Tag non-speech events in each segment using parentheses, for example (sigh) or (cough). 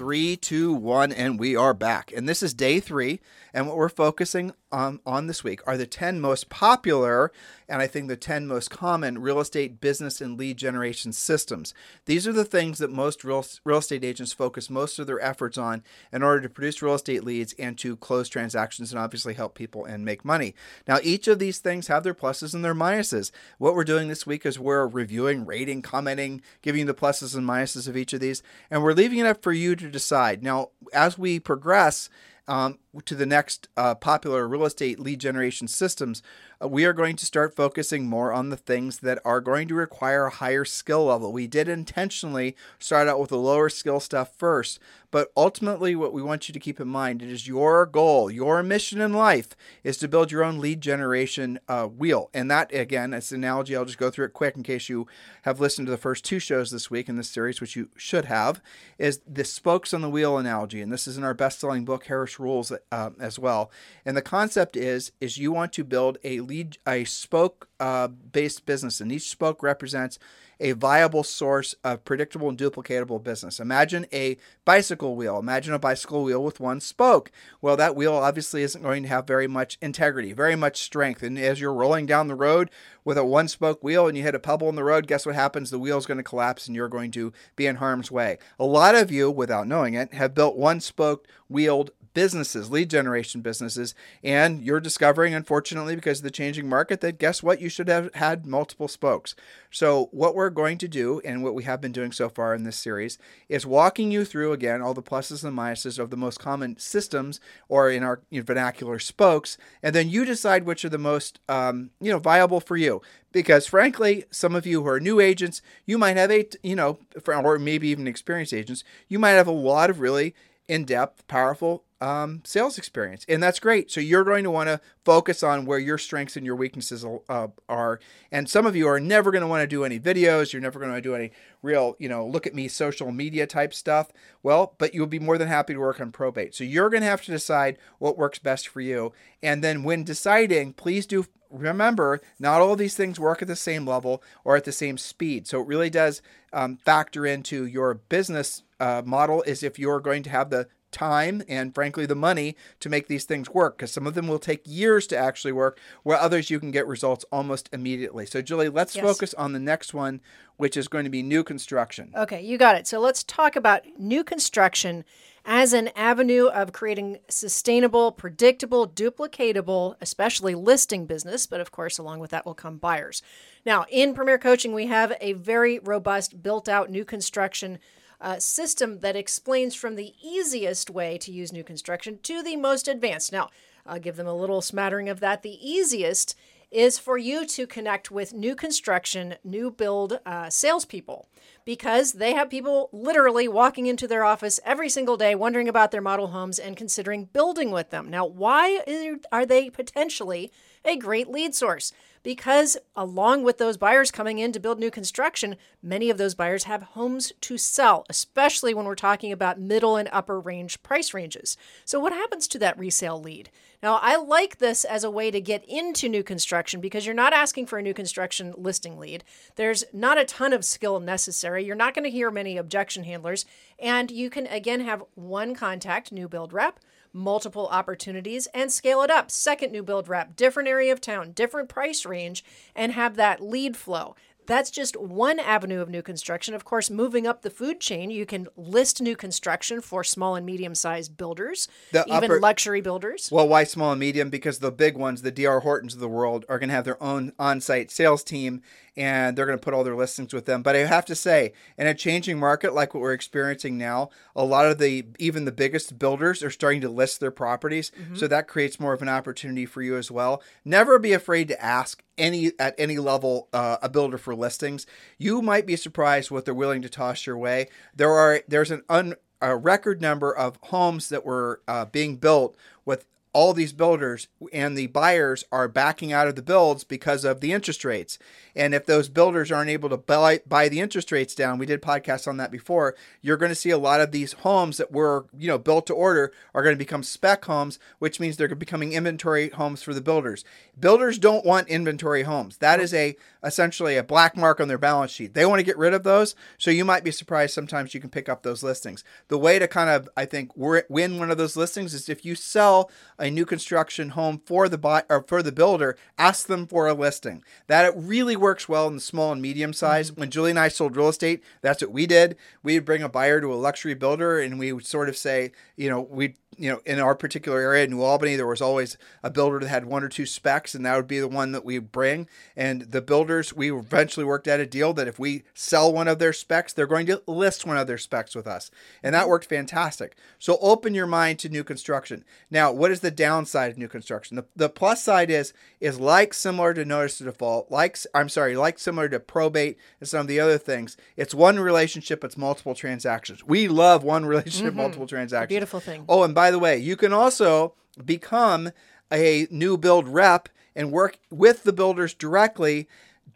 Three, two, one, and we are back. And this is day three. And what we're focusing on, on this week are the 10 most popular and I think the 10 most common real estate business and lead generation systems. These are the things that most real, real estate agents focus most of their efforts on in order to produce real estate leads and to close transactions and obviously help people and make money. Now, each of these things have their pluses and their minuses. What we're doing this week is we're reviewing, rating, commenting, giving you the pluses and minuses of each of these, and we're leaving it up for you to decide. Now, as we progress, um, to the next uh, popular real estate lead generation systems, we are going to start focusing more on the things that are going to require a higher skill level. We did intentionally start out with the lower skill stuff first, but ultimately, what we want you to keep in mind it is your goal, your mission in life is to build your own lead generation uh, wheel. And that, again, as an analogy, I'll just go through it quick in case you have listened to the first two shows this week in this series, which you should have, is the spokes on the wheel analogy. And this is in our best selling book, Harris Rules, uh, as well. And the concept is, is you want to build a lead a spoke uh, based business, and each spoke represents a viable source of predictable and duplicatable business. Imagine a bicycle wheel. Imagine a bicycle wheel with one spoke. Well, that wheel obviously isn't going to have very much integrity, very much strength. And as you're rolling down the road with a one spoke wheel and you hit a pebble in the road, guess what happens? The wheel is going to collapse and you're going to be in harm's way. A lot of you, without knowing it, have built one spoke wheeled businesses, lead generation businesses, and you're discovering, unfortunately, because of the changing market, that guess what? You should have had multiple spokes. So, what we're going to do, and what we have been doing so far in this series, is walking you through again all the pluses and minuses of the most common systems, or in our vernacular, spokes, and then you decide which are the most, um, you know, viable for you because frankly some of you who are new agents you might have a you know or maybe even experienced agents you might have a lot of really in-depth powerful um, sales experience, and that's great. So you're going to want to focus on where your strengths and your weaknesses uh, are. And some of you are never going to want to do any videos. You're never going to do any real, you know, look at me social media type stuff. Well, but you'll be more than happy to work on probate. So you're going to have to decide what works best for you. And then when deciding, please do remember not all these things work at the same level or at the same speed. So it really does um, factor into your business uh, model. Is if you're going to have the time and frankly the money to make these things work because some of them will take years to actually work where others you can get results almost immediately so julie let's yes. focus on the next one which is going to be new construction okay you got it so let's talk about new construction as an avenue of creating sustainable predictable duplicatable especially listing business but of course along with that will come buyers now in premier coaching we have a very robust built out new construction uh, system that explains from the easiest way to use new construction to the most advanced. Now, I'll give them a little smattering of that. The easiest is for you to connect with new construction, new build uh, salespeople because they have people literally walking into their office every single day wondering about their model homes and considering building with them. Now, why are they potentially a great lead source? because along with those buyers coming in to build new construction, many of those buyers have homes to sell, especially when we're talking about middle and upper range price ranges. So, what happens to that resale lead? Now, I like this as a way to get into new construction because you're not asking for a new construction listing lead. There's not a ton of skill necessary. You're not going to hear many objection handlers. And you can, again, have one contact, new build rep multiple opportunities and scale it up. Second new build rep, different area of town, different price range, and have that lead flow. That's just one avenue of new construction. Of course, moving up the food chain, you can list new construction for small and medium sized builders, the even upper, luxury builders. Well, why small and medium? Because the big ones, the DR Hortons of the world, are going to have their own on site sales team and they're going to put all their listings with them. But I have to say, in a changing market like what we're experiencing now, a lot of the even the biggest builders are starting to list their properties, mm-hmm. so that creates more of an opportunity for you as well. Never be afraid to ask any at any level uh, a builder for listings. You might be surprised what they're willing to toss your way. There are there's an un a record number of homes that were uh, being built with all these builders and the buyers are backing out of the builds because of the interest rates. And if those builders aren't able to buy, buy the interest rates down, we did podcasts on that before, you're going to see a lot of these homes that were, you know, built to order are going to become spec homes, which means they're becoming inventory homes for the builders. Builders don't want inventory homes. That is a essentially a black mark on their balance sheet. They want to get rid of those, so you might be surprised sometimes you can pick up those listings. The way to kind of I think win one of those listings is if you sell a new construction home for the buy or for the builder, ask them for a listing. That it really works well in the small and medium size. Mm-hmm. When Julie and I sold real estate, that's what we did. We'd bring a buyer to a luxury builder and we would sort of say, you know, we'd you know, in our particular area, New Albany, there was always a builder that had one or two specs, and that would be the one that we bring. And the builders, we eventually worked out a deal that if we sell one of their specs, they're going to list one of their specs with us. And that worked fantastic. So open your mind to new construction. Now, what is the downside of new construction? The, the plus side is is like similar to notice to default, like I'm sorry, like similar to probate and some of the other things. It's one relationship, it's multiple transactions. We love one (laughs) relationship, mm-hmm. multiple transactions. beautiful thing. Oh, and by the way, you can also become a new build rep and work with the builders directly.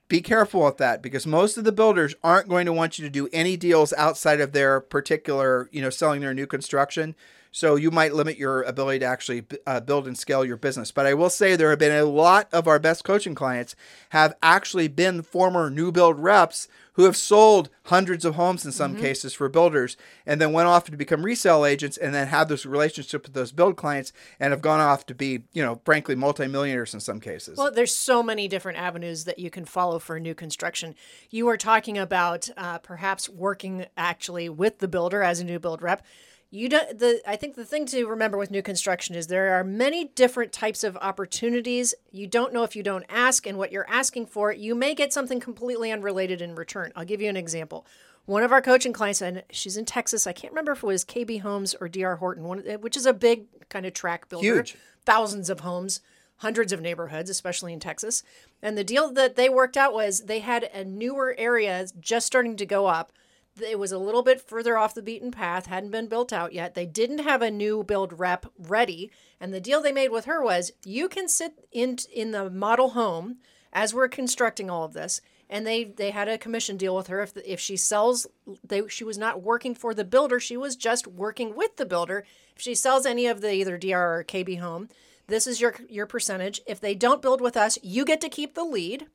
Be careful with that because most of the builders aren't going to want you to do any deals outside of their particular, you know, selling their new construction. So you might limit your ability to actually uh, build and scale your business. But I will say there have been a lot of our best coaching clients have actually been former new build reps who have sold hundreds of homes in some mm-hmm. cases for builders and then went off to become resale agents and then have this relationship with those build clients and have gone off to be, you know, frankly, multimillionaires in some cases. Well, there's so many different avenues that you can follow for new construction. You were talking about uh, perhaps working actually with the builder as a new build rep you don't the i think the thing to remember with new construction is there are many different types of opportunities. You don't know if you don't ask and what you're asking for you may get something completely unrelated in return. I'll give you an example. One of our coaching clients and she's in texas i can't remember if it was kb homes or dr horton one, which is a big kind of track builder. Huge. thousands of homes hundreds of neighborhoods especially in texas. And the deal that they worked out was they had a newer area just starting to go up it was a little bit further off the beaten path, hadn't been built out yet. They didn't have a new build rep ready, and the deal they made with her was you can sit in in the model home as we're constructing all of this, and they they had a commission deal with her if if she sells they she was not working for the builder, she was just working with the builder. If she sells any of the either DR or KB home, this is your your percentage. If they don't build with us, you get to keep the lead.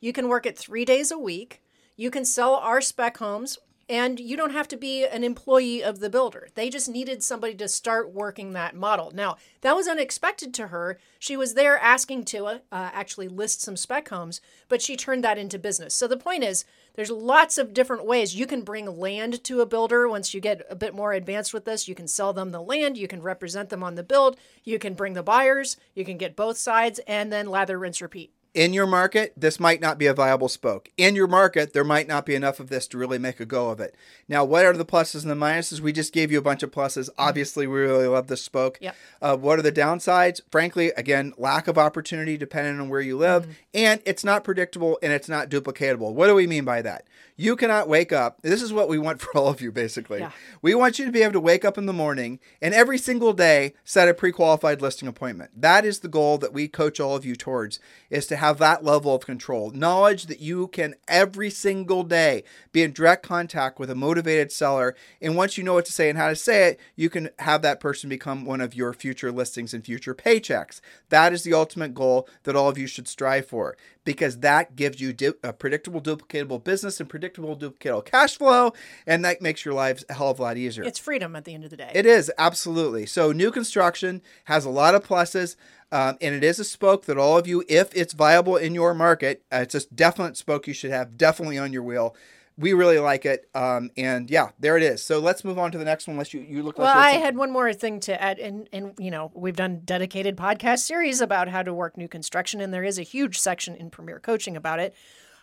You can work it 3 days a week. You can sell our spec homes and you don't have to be an employee of the builder. They just needed somebody to start working that model. Now, that was unexpected to her. She was there asking to uh, actually list some spec homes, but she turned that into business. So the point is, there's lots of different ways you can bring land to a builder once you get a bit more advanced with this. You can sell them the land, you can represent them on the build, you can bring the buyers, you can get both sides, and then lather, rinse, repeat in your market, this might not be a viable spoke. In your market, there might not be enough of this to really make a go of it. Now, what are the pluses and the minuses? We just gave you a bunch of pluses. Mm-hmm. Obviously, we really love this spoke. Yep. Uh, what are the downsides? Frankly, again, lack of opportunity depending on where you live, mm-hmm. and it's not predictable and it's not duplicatable. What do we mean by that? You cannot wake up. This is what we want (laughs) for all of you, basically. Yeah. We want you to be able to wake up in the morning and every single day set a pre-qualified listing appointment. That is the goal that we coach all of you towards, is to have that level of control. Knowledge that you can every single day be in direct contact with a motivated seller. And once you know what to say and how to say it, you can have that person become one of your future listings and future paychecks. That is the ultimate goal that all of you should strive for because that gives you a predictable, duplicatable business and predictable, duplicatable cash flow, and that makes your lives a hell of a lot easier. It's freedom at the end of the day. It is, absolutely. So, new construction has a lot of pluses. Um, and it is a spoke that all of you, if it's viable in your market, uh, it's a definite spoke you should have definitely on your wheel we really like it. Um, and yeah, there it is. So let's move on to the next one. Unless you, you look well, like I had one more thing to add, and and you know we've done dedicated podcast series about how to work new construction, and there is a huge section in Premier Coaching about it.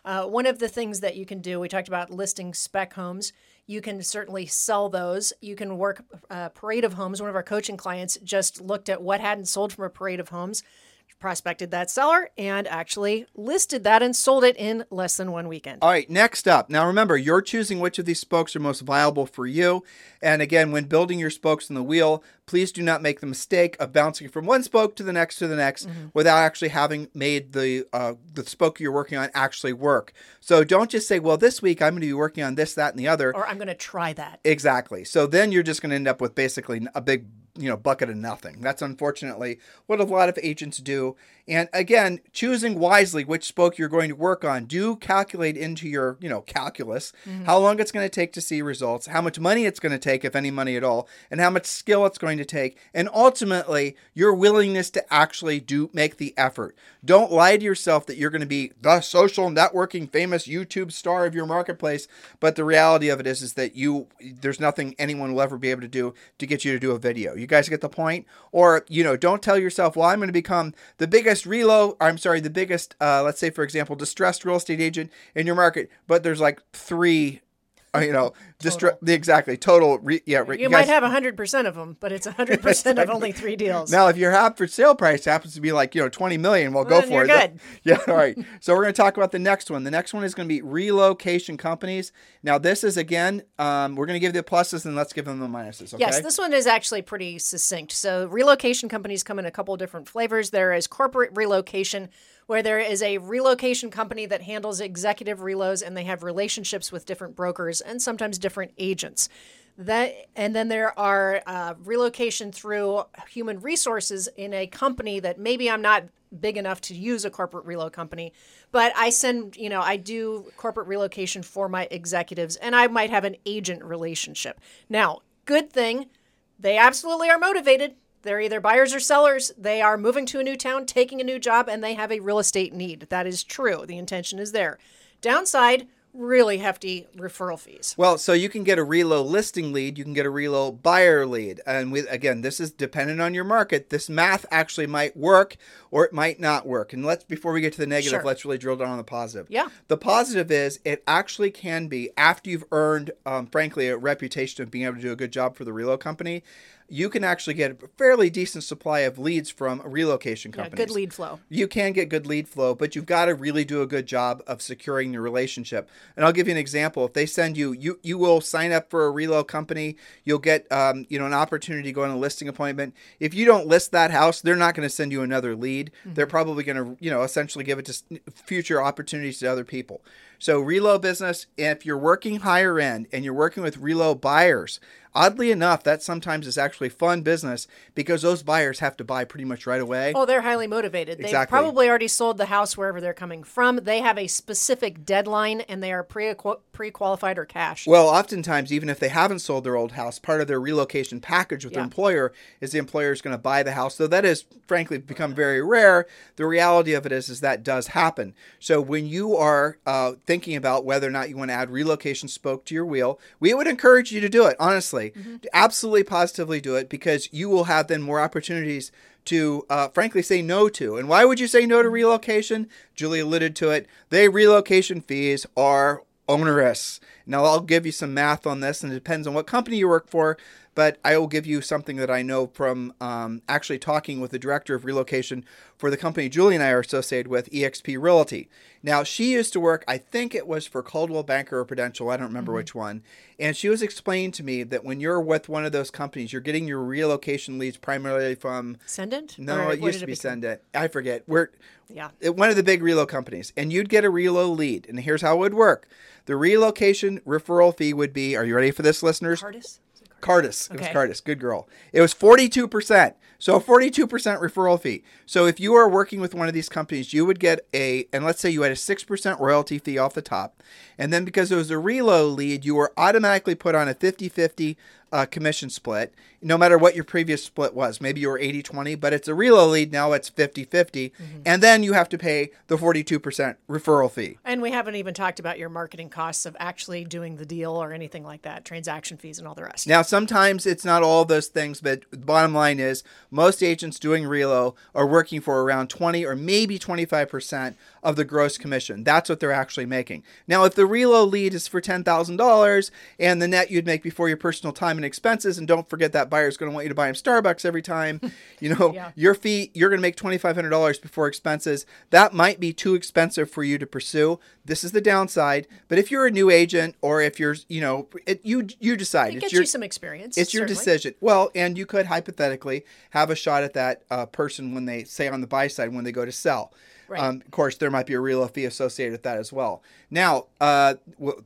Uh, one of the things that you can do, we talked about listing spec homes. You can certainly sell those. You can work uh, parade of homes. One of our coaching clients just looked at what hadn't sold from a parade of homes prospected that seller and actually listed that and sold it in less than one weekend. All right, next up. Now remember, you're choosing which of these spokes are most viable for you. And again, when building your spokes in the wheel, please do not make the mistake of bouncing from one spoke to the next to the next mm-hmm. without actually having made the uh, the spoke you're working on actually work. So don't just say, "Well, this week I'm going to be working on this, that, and the other," or "I'm going to try that." Exactly. So then you're just going to end up with basically a big you know bucket of nothing. That's unfortunately what a lot of agents do. And again, choosing wisely which spoke you're going to work on. Do calculate into your you know calculus mm-hmm. how long it's going to take to see results, how much money it's going to take, if any money at all, and how much skill it's going to take, and ultimately your willingness to actually do make the effort. Don't lie to yourself that you're going to be the social networking famous YouTube star of your marketplace, but the reality of it is is that you there's nothing anyone will ever be able to do to get you to do a video. You guys get the point? Or, you know, don't tell yourself, well, I'm going to become the biggest relo, I'm sorry, the biggest, uh, let's say, for example, distressed real estate agent in your market, but there's like three you know, the exactly total. Re- yeah, re- you, you might guys- have hundred percent of them, but it's hundred percent of only three deals. Now, if your half for sale price happens to be like you know twenty million, we'll, well go for it. Good. (laughs) Yeah. All right. so we're going to talk about the next one. The next one is going to be relocation companies. Now, this is again, um, we're going to give the pluses and let's give them the minuses. Okay? Yes, this one is actually pretty succinct. So, relocation companies come in a couple different flavors. There is corporate relocation where there is a relocation company that handles executive relos and they have relationships with different brokers and sometimes different agents. That and then there are uh, relocation through human resources in a company that maybe I'm not big enough to use a corporate relo company, but I send you know I do corporate relocation for my executives and I might have an agent relationship. Now, good thing they absolutely are motivated they're either buyers or sellers. They are moving to a new town, taking a new job, and they have a real estate need. That is true. The intention is there. Downside, really hefty referral fees. Well, so you can get a relo listing lead, you can get a relo buyer lead. And with again, this is dependent on your market. This math actually might work or it might not work. And let's before we get to the negative, sure. let's really drill down on the positive. Yeah. The positive is it actually can be after you've earned um, frankly a reputation of being able to do a good job for the relo company you can actually get a fairly decent supply of leads from relocation companies. Yeah, good lead flow. You can get good lead flow, but you've got to really do a good job of securing your relationship. And I'll give you an example. If they send you, you you will sign up for a relo company. You'll get um, you know an opportunity to go on a listing appointment. If you don't list that house, they're not going to send you another lead. Mm-hmm. They're probably going to you know essentially give it to future opportunities to other people. So relo business, if you're working higher end and you're working with relo buyers, Oddly enough, that sometimes is actually fun business because those buyers have to buy pretty much right away. Oh, they're highly motivated. Exactly. They've probably already sold the house wherever they're coming from. They have a specific deadline and they are pre qualified or cash. Well, oftentimes, even if they haven't sold their old house, part of their relocation package with yeah. their employer is the employer is going to buy the house. So that has frankly become very rare. The reality of it is, is that does happen. So when you are uh, thinking about whether or not you want to add relocation spoke to your wheel, we would encourage you to do it, honestly mm-hmm. absolutely positively do it because you will have then more opportunities to uh, frankly say no to. And why would you say no to relocation? Julie alluded to it. The relocation fees are onerous. Now, I'll give you some math on this, and it depends on what company you work for but I will give you something that I know from um, actually talking with the director of relocation for the company Julie and I are associated with, EXP Realty. Now, she used to work, I think it was for Coldwell Banker or Prudential, I don't remember mm-hmm. which one. And she was explaining to me that when you're with one of those companies, you're getting your relocation leads primarily from Cendant. No, it used to be Cendant. I forget. We're yeah. one of the big relo companies. And you'd get a relo lead. And here's how it would work. The relocation referral fee would be, are you ready for this, listeners? Cartus. It was Cartus. Good girl. It was 42%. So 42% referral fee. So if you are working with one of these companies, you would get a, and let's say you had a 6% royalty fee off the top. And then because it was a relo lead, you were automatically put on a 50 50 uh, commission split, no matter what your previous split was. Maybe you were 80 20, but it's a relo lead. Now it's 50 50. Mm-hmm. And then you have to pay the 42% referral fee. And we haven't even talked about your marketing costs of actually doing the deal or anything like that, transaction fees and all the rest. Now, sometimes it's not all those things, but the bottom line is most agents doing relo are working for around 20 or maybe 25% of the gross commission. That's what they're actually making. Now, if the relo lead is for $10,000 and the net you'd make before your personal time and expenses, and don't forget that buyer's going to want you to buy him Starbucks every time, (laughs) you know, Yeah. your fee, you're going to make $2,500 before expenses. That might be too expensive for you to pursue. This is the downside. But if you're a new agent or if you're, you know, it, you you decide. It It's gets your- you some experience. it's your decision. Well, and you could hypothetically have a shot at that uh, person when they say on the buy side when they go to sell. Right. Um, of course, there might be a real fee associated with that as well. Now, uh,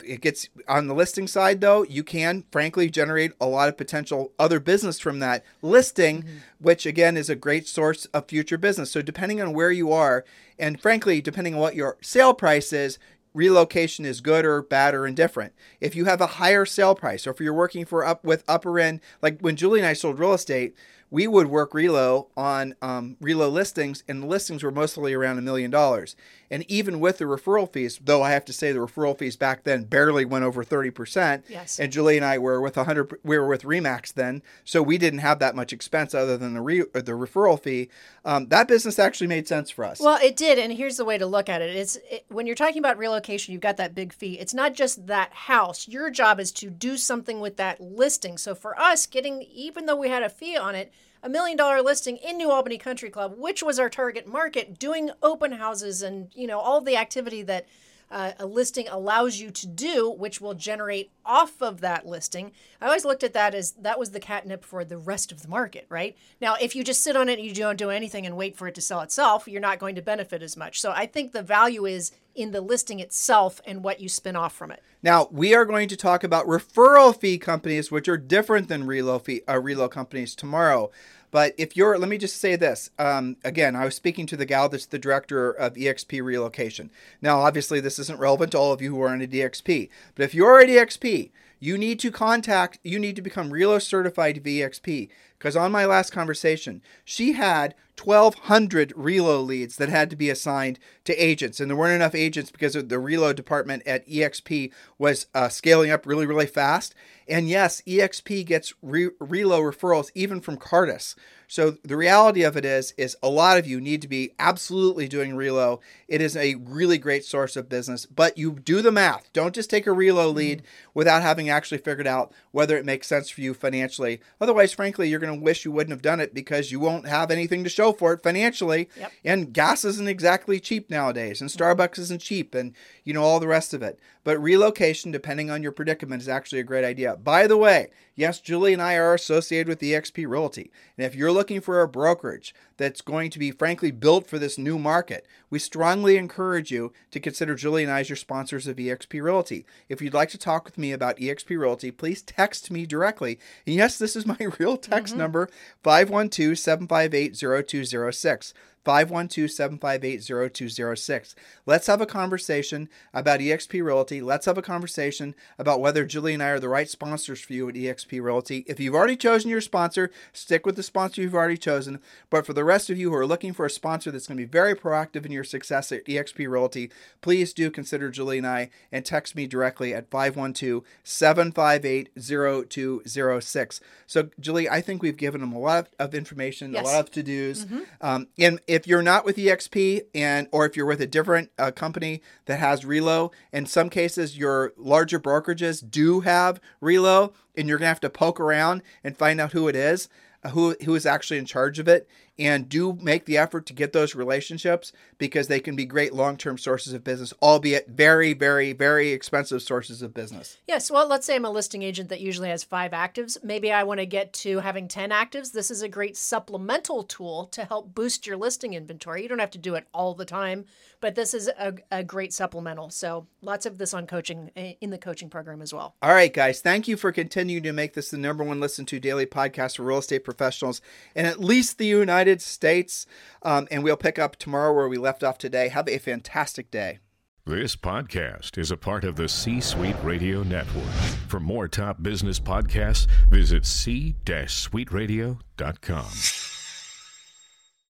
it gets on the listing side though. You can, frankly, generate a lot of potential other business from that listing, Mm-hmm. which again is a great source of future business. So, depending on where you are, and frankly, depending on what your sale price is, relocation is good or bad or indifferent. If you have a higher sale price, or if you're working for up with upper end, like when Julie and I sold real estate, we would work relo on um, relo listings, and the listings were mostly around a million dollars. And even with the referral fees, though I have to say the referral fees back then barely went over thirty percent. Yes. And Julie and I were with hundred. We were with Remax then, so we didn't have that much expense other than the re, uh, the referral fee. Um, that business actually made sense for us. Well, it did, and here's the way to look at it: it's it, when you're talking about relocation, you've got that big fee. It's not just that house. Your job is to do something with that listing. So for us, getting even though we had a fee on it, a million dollar listing in New Albany Country Club, which was our target market, doing open houses and you know all the activity that uh, a listing allows you to do, which will generate off of that listing. I always looked at that as that was the catnip for the rest of the market, right? Now, if you just sit on it and you don't do anything and wait for it to sell itself, you're not going to benefit as much. So I think the value is in the listing itself and what you spin off from it. Now we are going to talk about referral fee companies, which are different than relo fee uh, relo companies tomorrow. But if you're, let me just say this um, again. I was speaking to the gal that's the director of EXP relocation. Now, obviously, this isn't relevant to all of you who are on a DXP. But if you're a DXP, you need to contact. You need to become Relo certified VXP because on my last conversation, she had 1,200 relo leads that had to be assigned to agents, and there weren't enough agents because of the relo department at EXP was uh, scaling up really, really fast. And yes, EXP gets re- Relo referrals even from Cartus. So the reality of it is, is a lot of you need to be absolutely doing relo. It is a really great source of business, but you do the math. Don't just take a relo lead without having actually figured out whether it makes sense for you financially. Otherwise, frankly, you're going to wish you wouldn't have done it because you won't have anything to show for it financially. Yep. And gas isn't exactly cheap nowadays, and Starbucks isn't cheap, and you know all the rest of it. But relocation, depending on your predicament, is actually a great idea. By the way, yes, Julie and I are associated with EXP Realty, and if you're looking for a brokerage that's going to be frankly built for this new market, we strongly encourage you to consider Julie and I as your sponsors of EXP Realty. If you'd like to talk with me about EXP Realty, please text me directly. And yes, this is my (laughs) real text mm-hmm. number 512 758 0206. 512 758 0206. Let's have a conversation about EXP Realty. Let's have a conversation about whether Julie and I are the right sponsors for you at EXP Realty. If you've already chosen your sponsor, stick with the sponsor you've already chosen. But for the rest of you who are looking for a sponsor that's going to be very proactive in your success at EXP Realty, please do consider Julie and I and text me directly at 512 758 0206. So, Julie, I think we've given them a lot of information, Yes. a lot of to dos. Um, and if you're not with EXP, and or if you're with a different uh, company that has Relo, in some cases your larger brokerages do have Relo, and you're gonna have to poke around and find out who it is, uh, who who is actually in charge of it, and do make the effort to get those relationships because they can be great long-term sources of business, albeit very, very, very expensive sources of business. Yes, well, let's say I'm a listing agent that usually has five actives. Maybe I want to get to having 10 actives. This is a great supplemental tool to help boost your listing inventory. You don't have to do it all the time, but this is a, a great supplemental. So lots of this on coaching eh, in the coaching program as well. All right, guys. Thank you for continuing to make this the number one listen to daily podcast for real estate professionals in at least the United States. Um, and we'll pick up tomorrow where we left off today. Have a fantastic day. This podcast is a part of the C Suite Radio Network. For more top business podcasts, visit c-suiteradio.com.